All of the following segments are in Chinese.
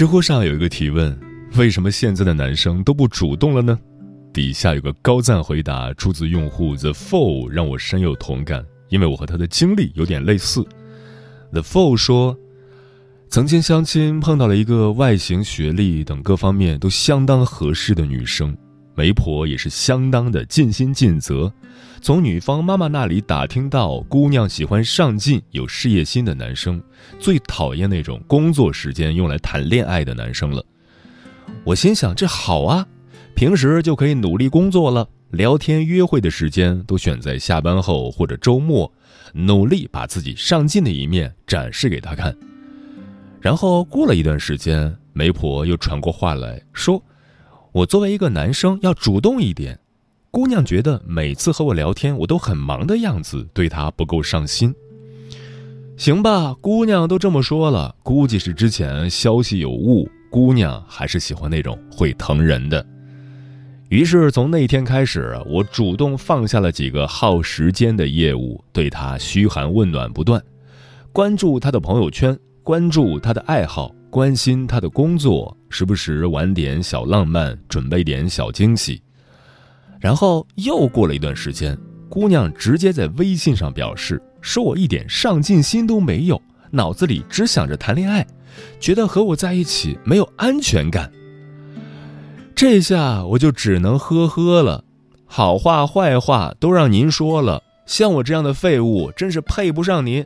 知乎上有一个提问：为什么现在的男生都不主动了呢？底下有个高赞回答，出自用户 The Four，让我深有同感，因为我和他的经历有点类似。The Four 说，曾经相亲碰到了一个外形、学历等各方面都相当合适的女生，媒婆也是相当的尽心尽责。从女方妈妈那里打听到，姑娘喜欢上进、有事业心的男生，最讨厌那种工作时间用来谈恋爱的男生了。我心想，这好啊，平时就可以努力工作了，聊天约会的时间都选在下班后或者周末，努力把自己上进的一面展示给他看。然后过了一段时间，媒婆又传过话来说，我作为一个男生要主动一点。姑娘觉得每次和我聊天，我都很忙的样子，对她不够上心。行吧，姑娘都这么说了，估计是之前消息有误。姑娘还是喜欢那种会疼人的。于是从那天开始，我主动放下了几个耗时间的业务，对她嘘寒问暖不断，关注她的朋友圈，关注她的爱好，关心他的工作，时不时玩点小浪漫，准备点小惊喜。然后又过了一段时间，姑娘直接在微信上表示，说我一点上进心都没有，脑子里只想着谈恋爱，觉得和我在一起没有安全感。这下我就只能呵呵了，好话坏话都让您说了，像我这样的废物真是配不上您。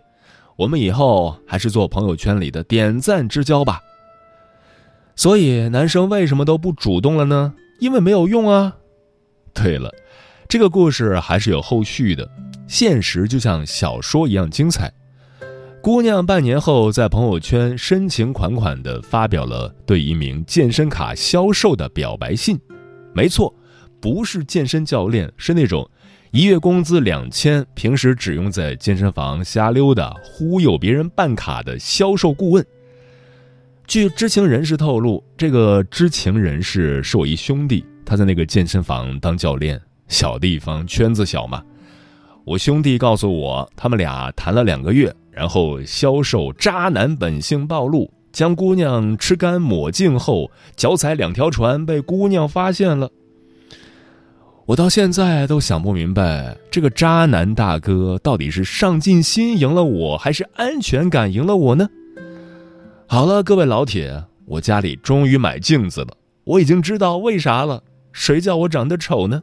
我们以后还是做朋友圈里的点赞之交吧。所以男生为什么都不主动了呢？因为没有用啊。对了，这个故事还是有后续的。现实就像小说一样精彩。姑娘半年后在朋友圈深情款款地发表了对一名健身卡销售的表白信。没错，不是健身教练，是那种一月工资两千，平时只用在健身房瞎溜达、忽悠别人办卡的销售顾问。据知情人士透露，这个知情人士是我一兄弟。他在那个健身房当教练，小地方圈子小嘛。我兄弟告诉我，他们俩谈了两个月，然后销售渣男本性暴露，将姑娘吃干抹净后，脚踩两条船被姑娘发现了。我到现在都想不明白，这个渣男大哥到底是上进心赢了我，还是安全感赢了我呢？好了，各位老铁，我家里终于买镜子了，我已经知道为啥了。谁叫我长得丑呢？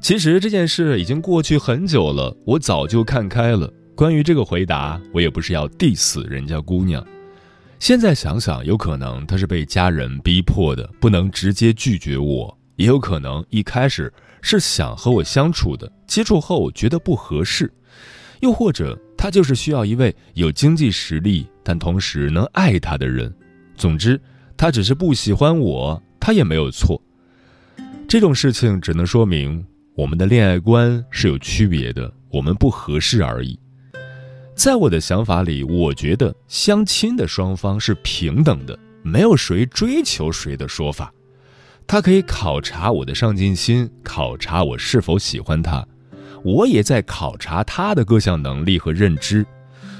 其实这件事已经过去很久了，我早就看开了。关于这个回答，我也不是要 diss 人家姑娘。现在想想，有可能他是被家人逼迫的，不能直接拒绝我；也有可能一开始是想和我相处的，接触后觉得不合适；又或者他就是需要一位有经济实力但同时能爱他的人。总之。他只是不喜欢我，他也没有错。这种事情只能说明我们的恋爱观是有区别的，我们不合适而已。在我的想法里，我觉得相亲的双方是平等的，没有谁追求谁的说法。他可以考察我的上进心，考察我是否喜欢他，我也在考察他的各项能力和认知。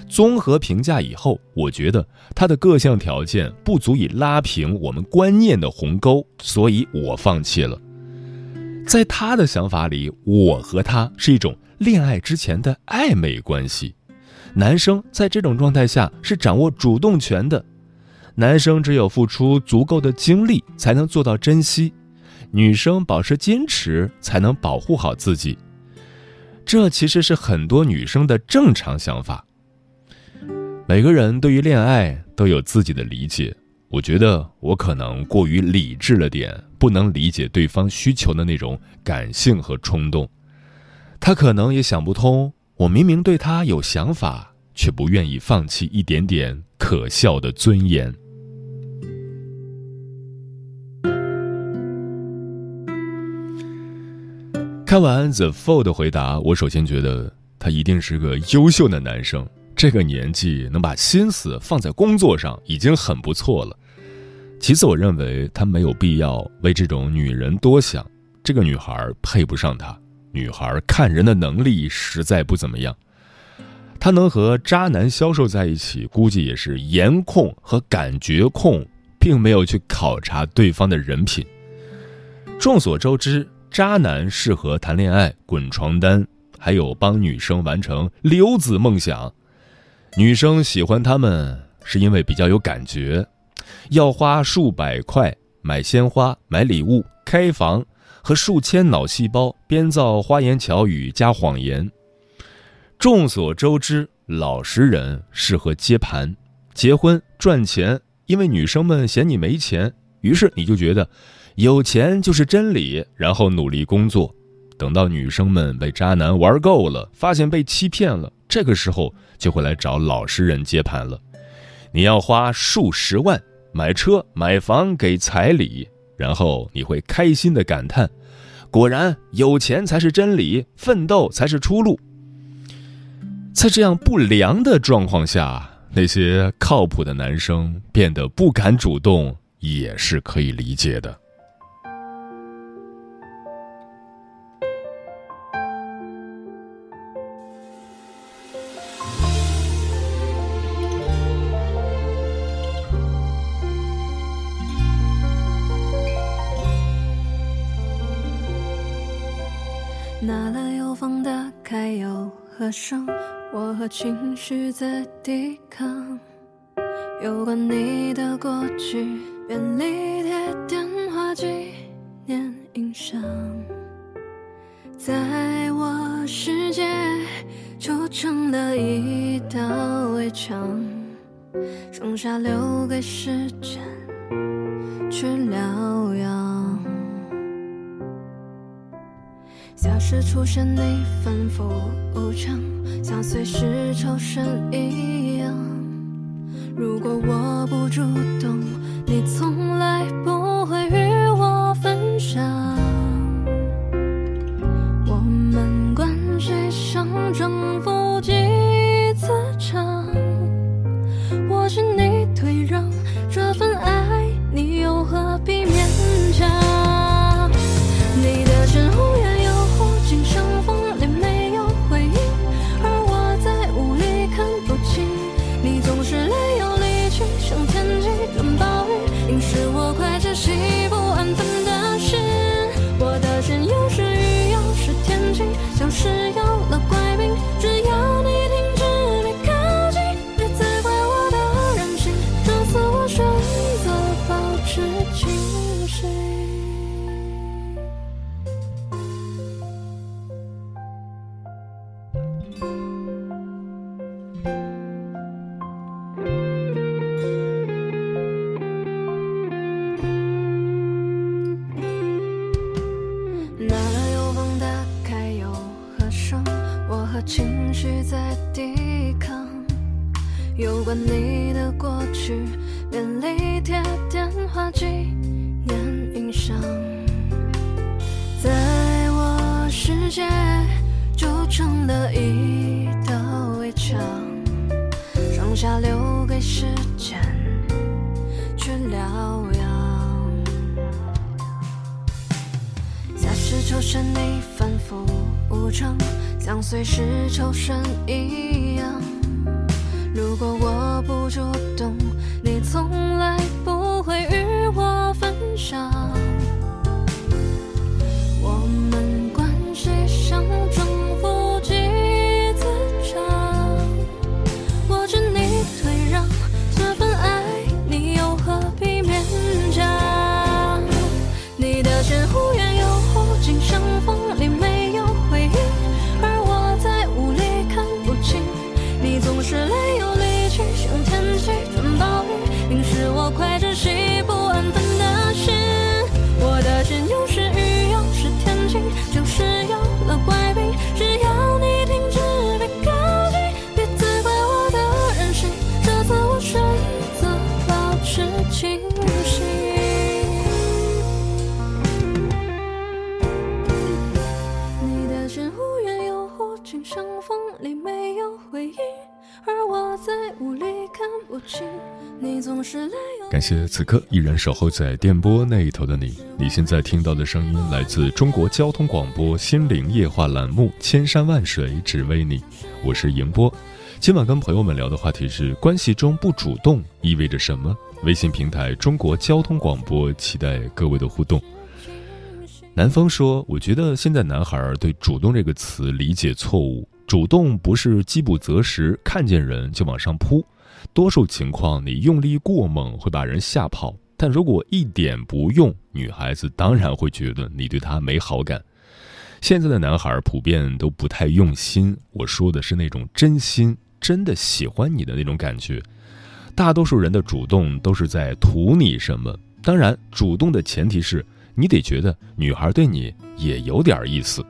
综合评价以后，我觉得他的各项条件不足以拉平我们观念的鸿沟，所以我放弃了。在他的想法里，我和他是一种恋爱之前的暧昧关系。男生在这种状态下是掌握主动权的，男生只有付出足够的精力才能做到珍惜，女生保持矜持才能保护好自己。这其实是很多女生的正常想法。每个人对于恋爱都有自己的理解，我觉得我可能过于理智了点，不能理解对方需求的那种感性和冲动。他可能也想不通，我明明对他有想法，却不愿意放弃一点点可笑的尊严。看完 The Four 的回答，我首先觉得他一定是个优秀的男生。这个年纪能把心思放在工作上，已经很不错了。其次，我认为他没有必要为这种女人多想，这个女孩配不上他。女孩看人的能力实在不怎么样，她能和渣男销售在一起，估计也是颜控和感觉控，并没有去考察对方的人品。众所周知，渣男适合谈恋爱、滚床单，还有帮女生完成留子梦想。女生喜欢他们是因为比较有感觉，要花数百块买鲜花、买礼物、开房，和数千脑细胞编造花言巧语加谎言。众所周知，老实人适合接盘、结婚赚钱，因为女生们嫌你没钱，于是你就觉得有钱就是真理，然后努力工作。等到女生们被渣男玩够了，发现被欺骗了，这个时候就会来找老实人接盘了。你要花数十万买车买房给彩礼，然后你会开心的感叹：果然有钱才是真理，奋斗才是出路。在这样不良的状况下，那些靠谱的男生变得不敢主动，也是可以理解的。和声，我和情绪在抵抗。有关你的过去，便利贴电话纪念影像，在我世界就成了一道围墙，剩下留给时间去疗消失出现，你反复无常，像随时抽身一纪念影像，在我世界就成了一道围墙，剩下留给时间去疗养。假使抽身，你反复无常，像随时抽身一样。如果我不主动，你从来不会与我分享。我们关系像此刻依然守候在电波那一头的你。你现在听到的声音来自中国交通广播《心灵夜话》栏目《千山万水只为你》，我是迎波。今晚跟朋友们聊的话题是：关系中不主动意味着什么？微信平台中国交通广播，期待各位的互动。南风说：“我觉得现在男孩对‘主动’这个词理解错误，主动不是饥不择食，看见人就往上扑。”多数情况，你用力过猛会把人吓跑，但如果一点不用，女孩子当然会觉得你对她没好感。现在的男孩普遍都不太用心，我说的是那种真心，真的喜欢你的那种感觉。大多数人的主动都是在图你什么，当然，主动的前提是你得觉得女孩对你也有点意思。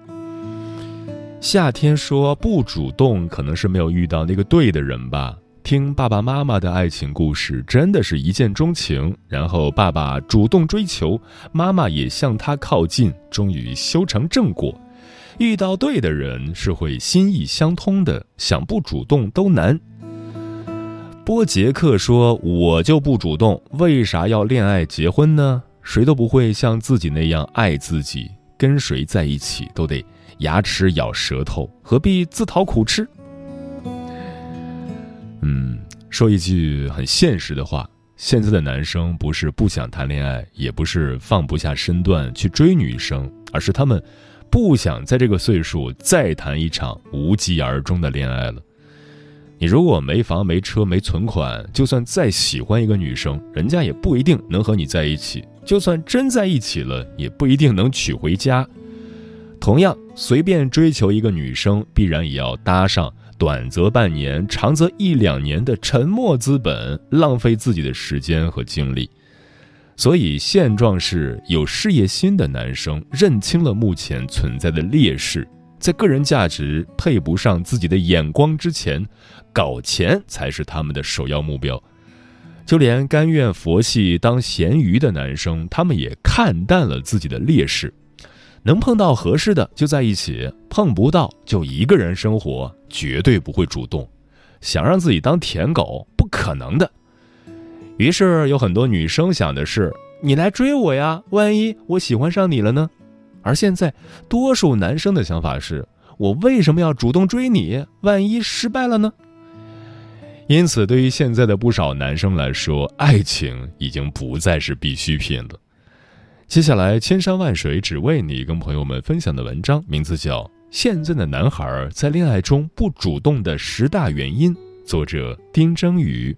夏天说不主动，可能是没有遇到那个对的人吧。听爸爸妈妈的爱情故事，真的是一见钟情。然后爸爸主动追求，妈妈也向他靠近，终于修成正果。遇到对的人是会心意相通的，想不主动都难。波杰克说：“我就不主动，为啥要恋爱结婚呢？谁都不会像自己那样爱自己，跟谁在一起都得牙齿咬舌头，何必自讨苦吃？”嗯，说一句很现实的话，现在的男生不是不想谈恋爱，也不是放不下身段去追女生，而是他们不想在这个岁数再谈一场无疾而终的恋爱了。你如果没房没车没存款，就算再喜欢一个女生，人家也不一定能和你在一起；就算真在一起了，也不一定能娶回家。同样，随便追求一个女生，必然也要搭上。短则半年，长则一两年的沉默资本，浪费自己的时间和精力。所以现状是有事业心的男生认清了目前存在的劣势，在个人价值配不上自己的眼光之前，搞钱才是他们的首要目标。就连甘愿佛系当咸鱼的男生，他们也看淡了自己的劣势。能碰到合适的就在一起，碰不到就一个人生活，绝对不会主动。想让自己当舔狗，不可能的。于是有很多女生想的是：你来追我呀，万一我喜欢上你了呢？而现在，多数男生的想法是：我为什么要主动追你？万一失败了呢？因此，对于现在的不少男生来说，爱情已经不再是必需品了。接下来，千山万水只为你，跟朋友们分享的文章名字叫《现在的男孩在恋爱中不主动的十大原因》，作者丁征宇。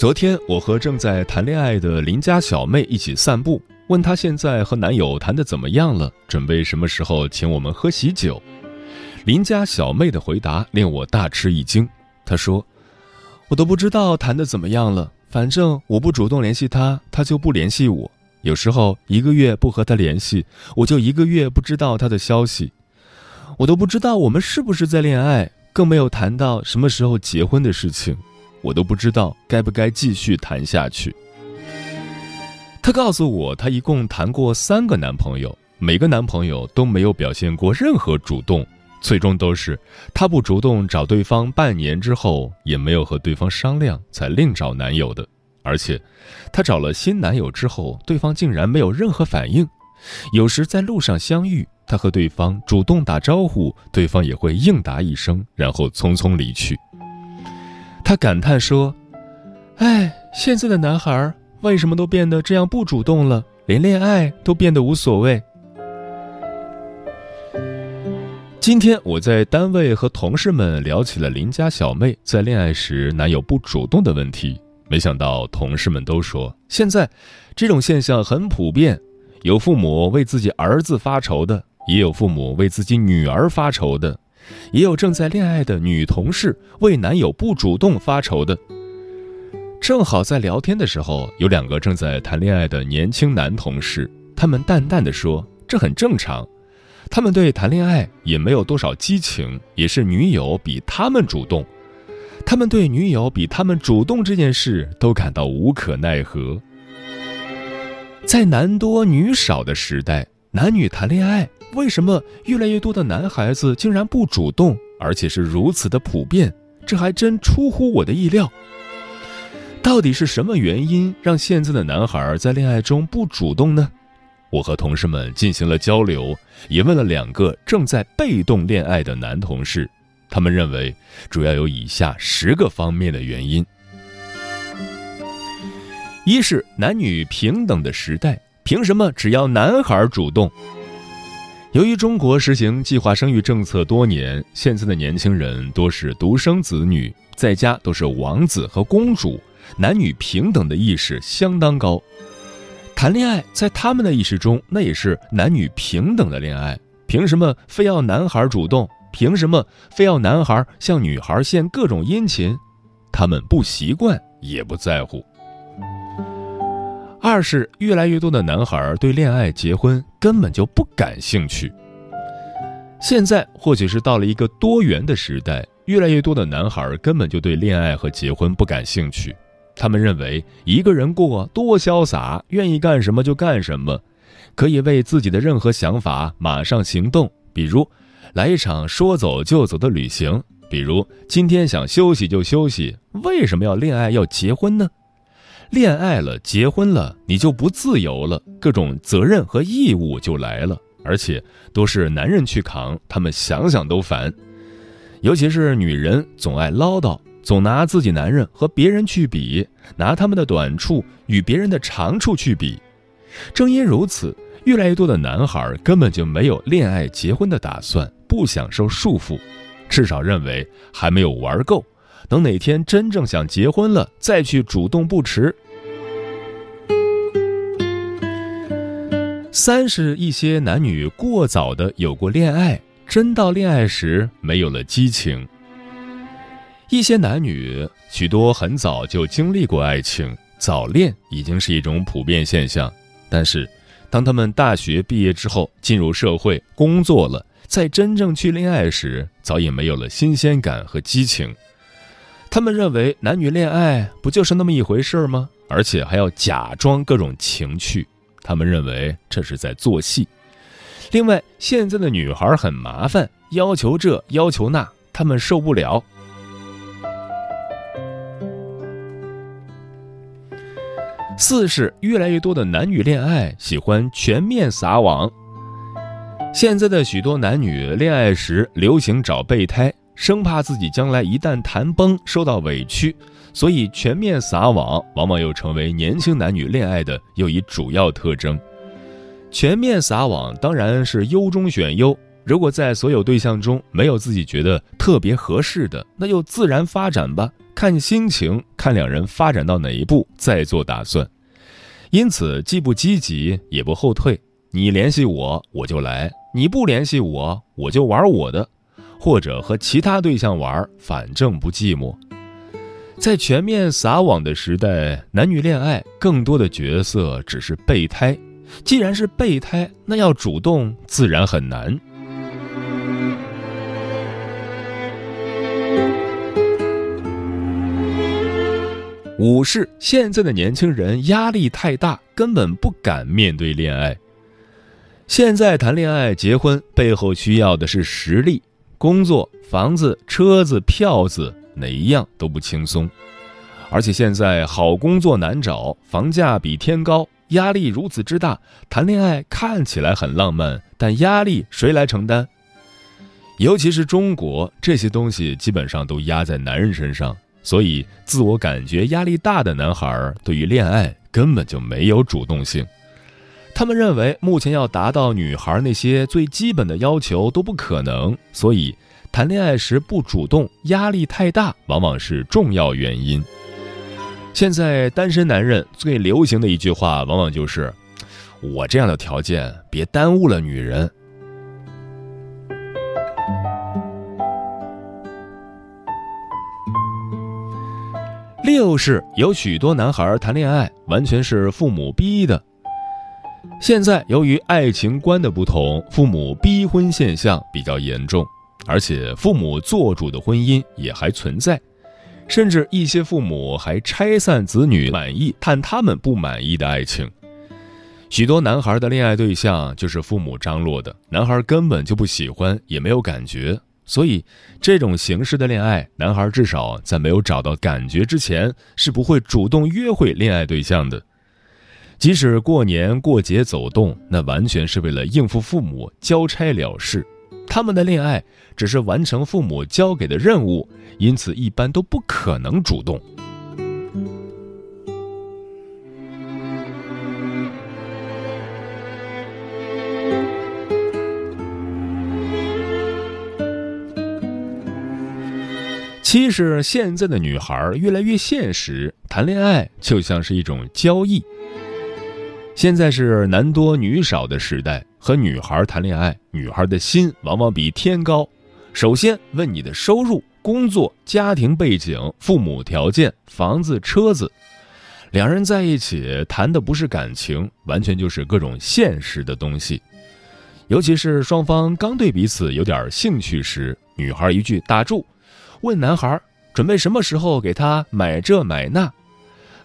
昨天我和正在谈恋爱的邻家小妹一起散步，问她现在和男友谈的怎么样了，准备什么时候请我们喝喜酒。邻家小妹的回答令我大吃一惊。她说：“我都不知道谈的怎么样了，反正我不主动联系他，他就不联系我。有时候一个月不和他联系，我就一个月不知道他的消息。我都不知道我们是不是在恋爱，更没有谈到什么时候结婚的事情。”我都不知道该不该继续谈下去。她告诉我，她一共谈过三个男朋友，每个男朋友都没有表现过任何主动，最终都是她不主动找对方，半年之后也没有和对方商量，才另找男友的。而且，她找了新男友之后，对方竟然没有任何反应。有时在路上相遇，她和对方主动打招呼，对方也会应答一声，然后匆匆离去。他感叹说：“哎，现在的男孩为什么都变得这样不主动了？连恋爱都变得无所谓。”今天我在单位和同事们聊起了邻家小妹在恋爱时男友不主动的问题，没想到同事们都说，现在这种现象很普遍，有父母为自己儿子发愁的，也有父母为自己女儿发愁的。也有正在恋爱的女同事为男友不主动发愁的。正好在聊天的时候，有两个正在谈恋爱的年轻男同事，他们淡淡的说：“这很正常。”他们对谈恋爱也没有多少激情，也是女友比他们主动。他们对女友比他们主动这件事都感到无可奈何。在男多女少的时代，男女谈恋爱，为什么越来越多的男孩子竟然不主动，而且是如此的普遍？这还真出乎我的意料。到底是什么原因让现在的男孩在恋爱中不主动呢？我和同事们进行了交流，也问了两个正在被动恋爱的男同事，他们认为主要有以下十个方面的原因：一是男女平等的时代，凭什么只要男孩主动？由于中国实行计划生育政策多年，现在的年轻人多是独生子女，在家都是王子和公主，男女平等的意识相当高。谈恋爱在他们的意识中，那也是男女平等的恋爱。凭什么非要男孩主动？凭什么非要男孩向女孩献各种殷勤？他们不习惯，也不在乎。二是越来越多的男孩对恋爱、结婚根本就不感兴趣。现在或许是到了一个多元的时代，越来越多的男孩根本就对恋爱和结婚不感兴趣。他们认为一个人过多潇洒，愿意干什么就干什么，可以为自己的任何想法马上行动。比如，来一场说走就走的旅行；比如，今天想休息就休息。为什么要恋爱要结婚呢？恋爱了，结婚了，你就不自由了，各种责任和义务就来了，而且都是男人去扛，他们想想都烦。尤其是女人，总爱唠叨。总拿自己男人和别人去比，拿他们的短处与别人的长处去比。正因如此，越来越多的男孩根本就没有恋爱结婚的打算，不想受束缚，至少认为还没有玩够，等哪天真正想结婚了再去主动不迟。三是一些男女过早的有过恋爱，真到恋爱时没有了激情。一些男女许多很早就经历过爱情，早恋已经是一种普遍现象。但是，当他们大学毕业之后进入社会工作了，在真正去恋爱时，早已没有了新鲜感和激情。他们认为男女恋爱不就是那么一回事吗？而且还要假装各种情趣，他们认为这是在做戏。另外，现在的女孩很麻烦，要求这要求那，他们受不了。四是越来越多的男女恋爱喜欢全面撒网。现在的许多男女恋爱时流行找备胎，生怕自己将来一旦谈崩受到委屈，所以全面撒网往往又成为年轻男女恋爱的又一主要特征。全面撒网当然是优中选优，如果在所有对象中没有自己觉得特别合适的，那就自然发展吧。看心情，看两人发展到哪一步再做打算。因此，既不积极，也不后退。你联系我，我就来；你不联系我，我就玩我的，或者和其他对象玩，反正不寂寞。在全面撒网的时代，男女恋爱更多的角色只是备胎。既然是备胎，那要主动自然很难。五是现在的年轻人压力太大，根本不敢面对恋爱。现在谈恋爱、结婚背后需要的是实力，工作、房子、车子、票子，哪一样都不轻松。而且现在好工作难找，房价比天高，压力如此之大，谈恋爱看起来很浪漫，但压力谁来承担？尤其是中国，这些东西基本上都压在男人身上。所以，自我感觉压力大的男孩对于恋爱根本就没有主动性。他们认为，目前要达到女孩那些最基本的要求都不可能，所以谈恋爱时不主动，压力太大，往往是重要原因。现在单身男人最流行的一句话，往往就是：“我这样的条件，别耽误了女人。”六是有许多男孩谈恋爱完全是父母逼的。现在由于爱情观的不同，父母逼婚现象比较严重，而且父母做主的婚姻也还存在，甚至一些父母还拆散子女满意但他们不满意的爱情。许多男孩的恋爱对象就是父母张罗的，男孩根本就不喜欢，也没有感觉，所以这种形式的恋爱，男孩至少在没有找到感觉之前是不会主动约会恋爱对象的。即使过年过节走动，那完全是为了应付父母，交差了事。他们的恋爱只是完成父母交给的任务，因此一般都不可能主动。其实现在的女孩越来越现实，谈恋爱就像是一种交易。现在是男多女少的时代，和女孩谈恋爱，女孩的心往往比天高。首先问你的收入、工作、家庭背景、父母条件、房子、车子。两人在一起谈的不是感情，完全就是各种现实的东西。尤其是双方刚对彼此有点兴趣时，女孩一句打住，问男孩准备什么时候给他买这买那。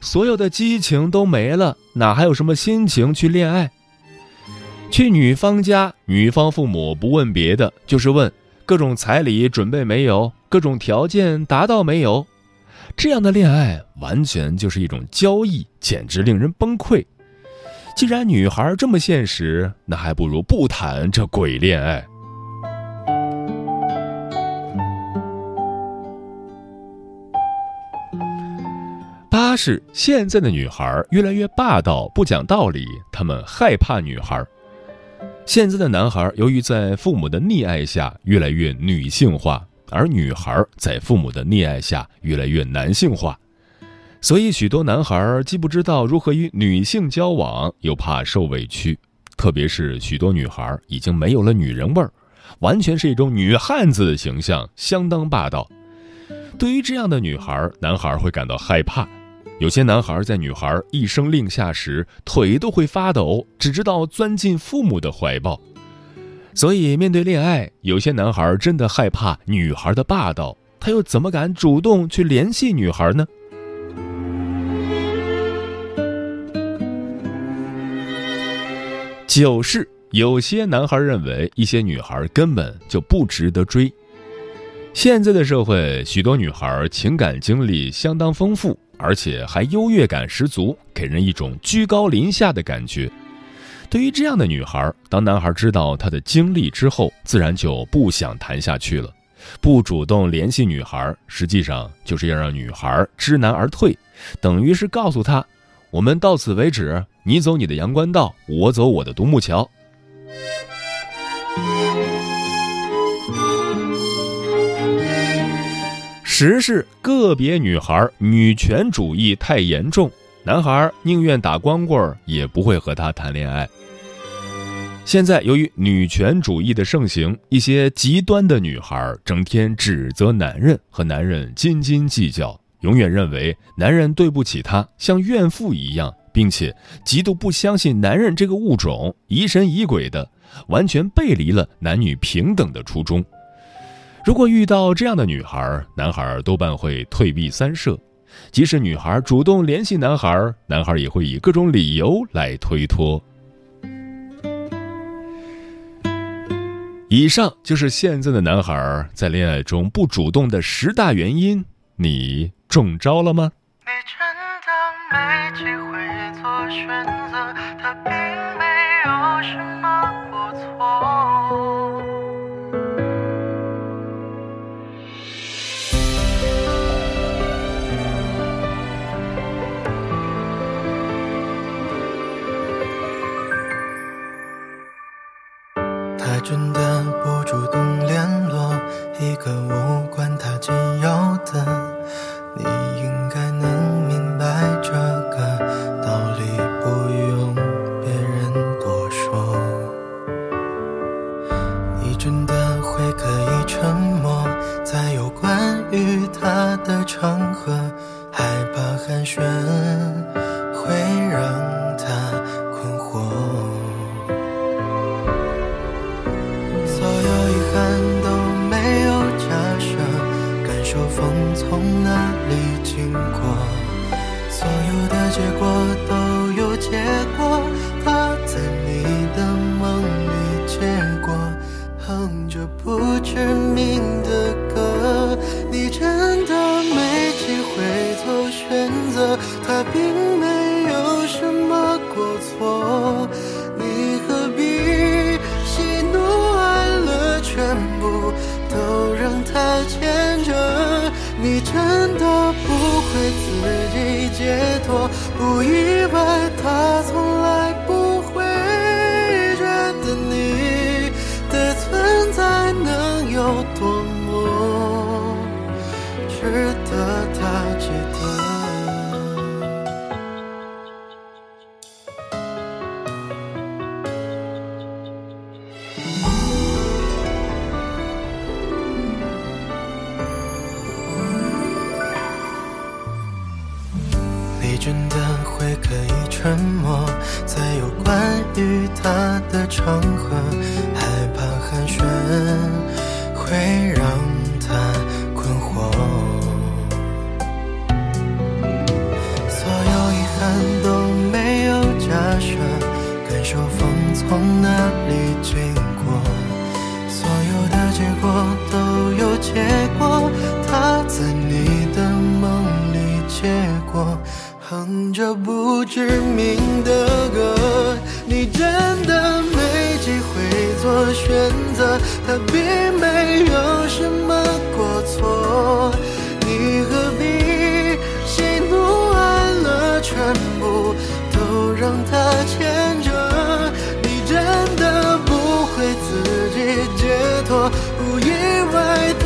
所有的激情都没了，哪还有什么心情去恋爱？去女方家，女方父母不问别的，就是问各种彩礼准备没有，各种条件达到没有。这样的恋爱完全就是一种交易，简直令人崩溃。既然女孩这么现实，那还不如不谈这鬼恋爱。是现在的女孩越来越霸道、不讲道理，他们害怕女孩。现在的男孩由于在父母的溺爱下越来越女性化，而女孩在父母的溺爱下越来越男性化，所以许多男孩既不知道如何与女性交往，又怕受委屈。特别是许多女孩已经没有了女人味儿，完全是一种女汉子的形象，相当霸道。对于这样的女孩，男孩会感到害怕。有些男孩在女孩一声令下时，腿都会发抖，只知道钻进父母的怀抱。所以，面对恋爱，有些男孩真的害怕女孩的霸道，他又怎么敢主动去联系女孩呢？九是有些男孩认为一些女孩根本就不值得追。现在的社会，许多女孩情感经历相当丰富。而且还优越感十足，给人一种居高临下的感觉。对于这样的女孩，当男孩知道她的经历之后，自然就不想谈下去了。不主动联系女孩，实际上就是要让女孩知难而退，等于是告诉她：我们到此为止，你走你的阳关道，我走我的独木桥。十是个别女孩女权主义太严重，男孩宁愿打光棍也不会和她谈恋爱。现在由于女权主义的盛行，一些极端的女孩整天指责男人，和男人斤斤计较，永远认为男人对不起她，像怨妇一样，并且极度不相信男人这个物种，疑神疑鬼的，完全背离了男女平等的初衷。如果遇到这样的女孩，男孩多半会退避三舍；即使女孩主动联系男孩，男孩也会以各种理由来推脱。以上就是现在的男孩在恋爱中不主动的十大原因，你中招了吗？你真的没机会做选择，他他真的不主动联络一个无关他紧要的，真的没机会做选择，他并的场合，害怕寒暄会让他困惑。所有遗憾都没有假设，感受风从哪里经过，所有的结果都有结果，他在你的梦里结果。哼着不知名的歌，你真的没机会做选择，他并没有什么过错，你何必喜怒哀乐全部都让他牵着？你真的不会自己解脱？不意外他，